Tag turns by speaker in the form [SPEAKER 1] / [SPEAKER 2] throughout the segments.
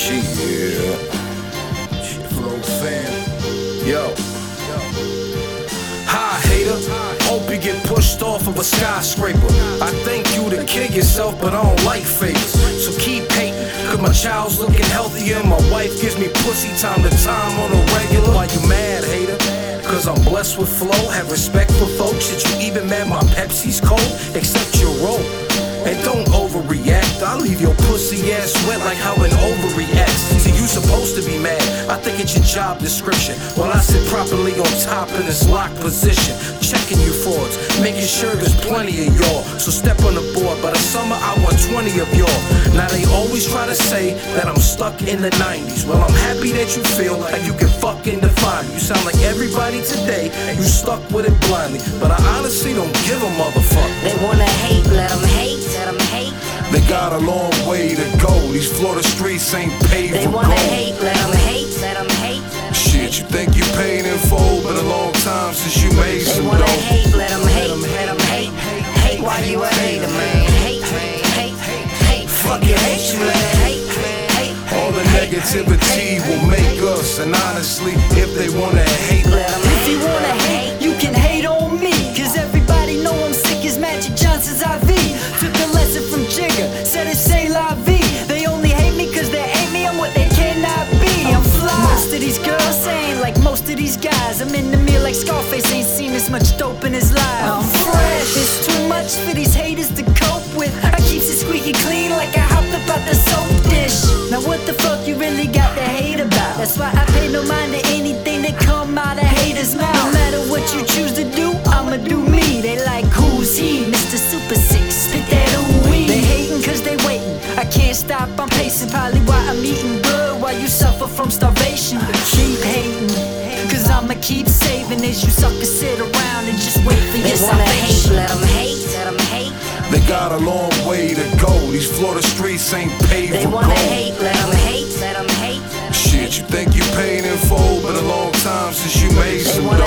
[SPEAKER 1] Shit, yeah. Shit, flow fam. Yo. Hi, hater. Hope you get pushed off of a skyscraper. I think you to kill yourself, but I don't like favors. So keep hating, cause my child's looking healthier. and My wife gives me pussy time to time on a regular. Why you mad, hater? Cause I'm blessed with flow, have respect for folks. Shit, you even mad my Pepsi's cold? Accept your role. Your pussy ass wet like how an ovary acts. See, you supposed to be mad. I think it's your job description. While I sit properly on top in this locked position, checking you frauds, making sure there's plenty of y'all. So step on the board. By the summer, I want 20 of y'all. Now they always try to say that I'm stuck in the 90s. Well, I'm happy that you feel like you can fucking define me. You sound like everybody today. You stuck with it blindly. But I honestly don't give a motherfucker.
[SPEAKER 2] They wanna hate, let them hate.
[SPEAKER 1] They got a long way to go. These Florida streets ain't paved
[SPEAKER 2] They
[SPEAKER 1] with
[SPEAKER 2] wanna
[SPEAKER 1] gold.
[SPEAKER 2] hate, let them hate, let them hate.
[SPEAKER 1] Shit, you think you paid in full? but a long time since you made
[SPEAKER 2] They
[SPEAKER 1] some
[SPEAKER 2] wanna
[SPEAKER 1] dough.
[SPEAKER 2] hate, let them hate, let them hate. Hate while you a hater, man. Hate, hate, hate. Fuck you, hate you, man. Hate, hate.
[SPEAKER 1] All the negativity will make us, and honestly, if they wanna hate,
[SPEAKER 2] Let them
[SPEAKER 3] If you wanna hate, you can hate on me. These girls ain't like most of these guys. I'm in the mirror like Scarface, ain't seen as much dope in his life. I'm fresh, it's too much for these haters to cope with. I keeps it squeaky clean like I hopped up out the soap dish. Now what the fuck you really got to hate about? That's why I pay no mind to anything that come out of haters' mouth. No matter what you choose to do, I'ma do me. They like who's he, Mr. Super Six, spit that ooh. They hating cause they waiting. I can't stop, I'm pacing. Probably why I'm eating good while you suffer from starvation. Keep saving as you suckers sit around and just wait for
[SPEAKER 2] They
[SPEAKER 3] your
[SPEAKER 2] wanna hate,
[SPEAKER 3] salvation.
[SPEAKER 2] let them hate, let them hate.
[SPEAKER 1] they got a long way to go. These Florida streets ain't paved
[SPEAKER 2] They
[SPEAKER 1] with
[SPEAKER 2] wanna
[SPEAKER 1] gold.
[SPEAKER 2] hate, let them hate, let them hate.
[SPEAKER 1] Shit, you think you paid in full? Been a long time since you made
[SPEAKER 2] They
[SPEAKER 1] some dough.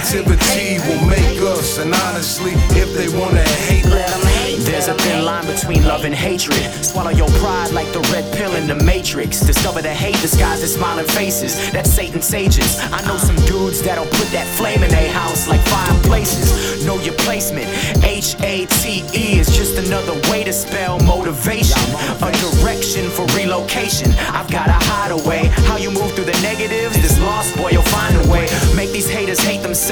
[SPEAKER 1] Negativity will make us, and honestly, if they wanna hate,
[SPEAKER 2] Let them hate.
[SPEAKER 4] There's a thin line between love and hatred. Swallow your pride like the red pill in the matrix. Discover the hate disguised as smiling faces. That's Satan sages. I know some dudes that'll put that flame in their house like fireplaces. Know your placement. H A T E is just another way to spell motivation. A direction for relocation. I've got a hideaway.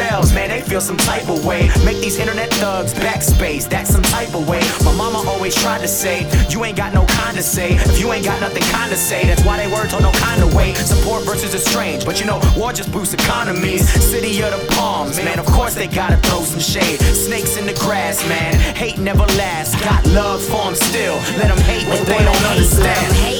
[SPEAKER 4] Themselves, man. They feel some type of way. Make these internet thugs backspace. That's some type of way. My mama always tried to say, You ain't got no kind to say. If you ain't got nothing kind to say, that's why they words on no kind of way. Support versus exchange. But you know, war just boosts economies. City of the palms, man. Of course they gotta throw some shade. Snakes in the grass, man. Hate never lasts. Got love for 'em still. Let 'em hate what
[SPEAKER 2] They
[SPEAKER 4] don't understand.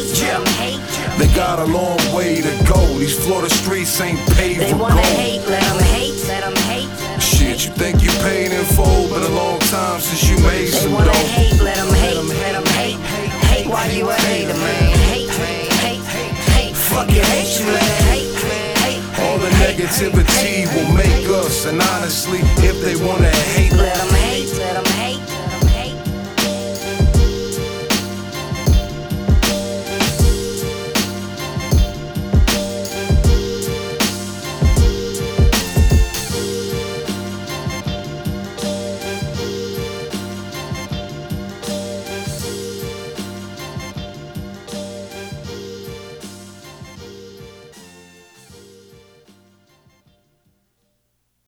[SPEAKER 1] They got a long way to go. These Florida streets ain't paved
[SPEAKER 2] They
[SPEAKER 1] with
[SPEAKER 2] wanna
[SPEAKER 1] gold.
[SPEAKER 2] hate, let them hate, let them hate.
[SPEAKER 1] Shit, you think you paid in full? Been a long time since you made
[SPEAKER 2] They
[SPEAKER 1] some
[SPEAKER 2] wanna
[SPEAKER 1] dough.
[SPEAKER 2] hate, let them hate, let them hate. Hate while you a hater, man. Hate, hate, hate. Fuck you, hate you, man. Hate, hate.
[SPEAKER 1] All the negativity will make us, and honestly, if they wanna hate,
[SPEAKER 2] Let them hate, let them